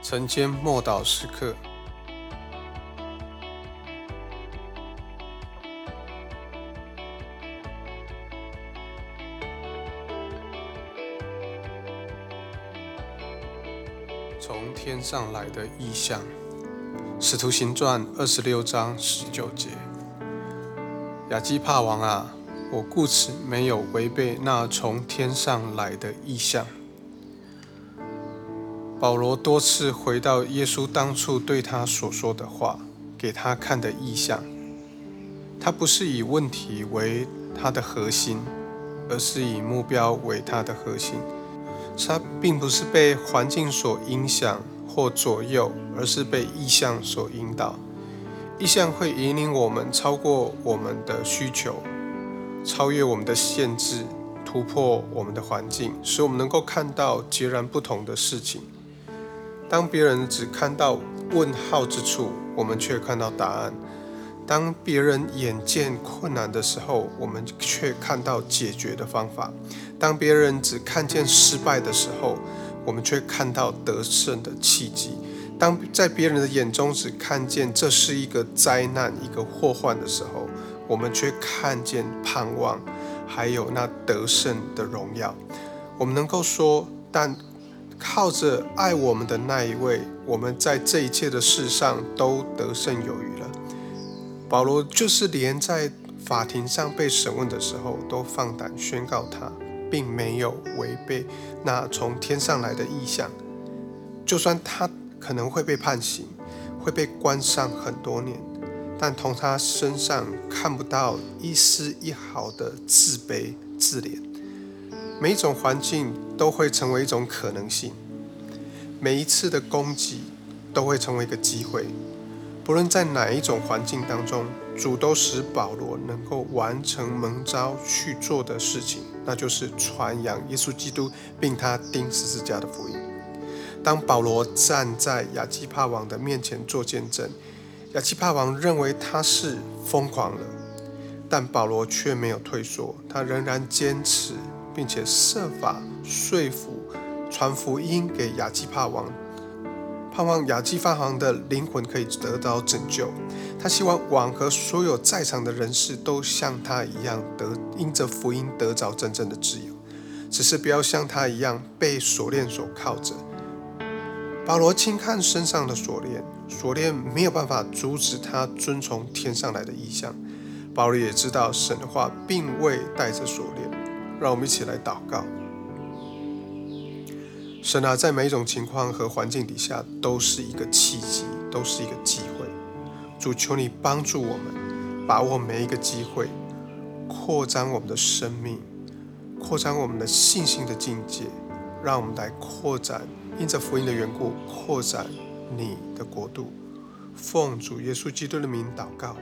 晨间默祷时刻，从天上来的异象，《使徒行传》二十六章十九节：亚基帕王啊，我故此没有违背那从天上来的异象。保罗多次回到耶稣当初对他所说的话，给他看的意象。他不是以问题为他的核心，而是以目标为他的核心。他并不是被环境所影响或左右，而是被意象所引导。意象会引领我们超过我们的需求，超越我们的限制，突破我们的环境，使我们能够看到截然不同的事情。当别人只看到问号之处，我们却看到答案；当别人眼见困难的时候，我们却看到解决的方法；当别人只看见失败的时候，我们却看到得胜的契机；当在别人的眼中只看见这是一个灾难、一个祸患的时候，我们却看见盼望，还有那得胜的荣耀。我们能够说，但。靠着爱我们的那一位，我们在这一切的事上都得胜有余了。保罗就是连在法庭上被审问的时候，都放胆宣告他，并没有违背那从天上来的意象。就算他可能会被判刑，会被关上很多年，但从他身上看不到一丝一毫的自卑自怜。每一种环境都会成为一种可能性，每一次的攻击都会成为一个机会。不论在哪一种环境当中，主都使保罗能够完成蒙召去做的事情，那就是传扬耶稣基督，并他钉十字架的福音。当保罗站在亚基帕王的面前做见证，亚基帕王认为他是疯狂了，但保罗却没有退缩，他仍然坚持。并且设法说服传福音给亚基帕王，盼望亚基帕王的灵魂可以得到拯救。他希望王和所有在场的人士都像他一样得因着福音得着真正的自由，只是不要像他一样被锁链所铐着。保罗轻看身上的锁链，锁链没有办法阻止他遵从天上来的意象。保罗也知道神的话并未带着锁链。让我们一起来祷告。神啊，在每一种情况和环境底下，都是一个契机，都是一个机会。主，求你帮助我们，把握每一个机会，扩张我们的生命，扩张我们的信心的境界，让我们来扩展，因着福音的缘故，扩展你的国度。奉主耶稣基督的名祷告。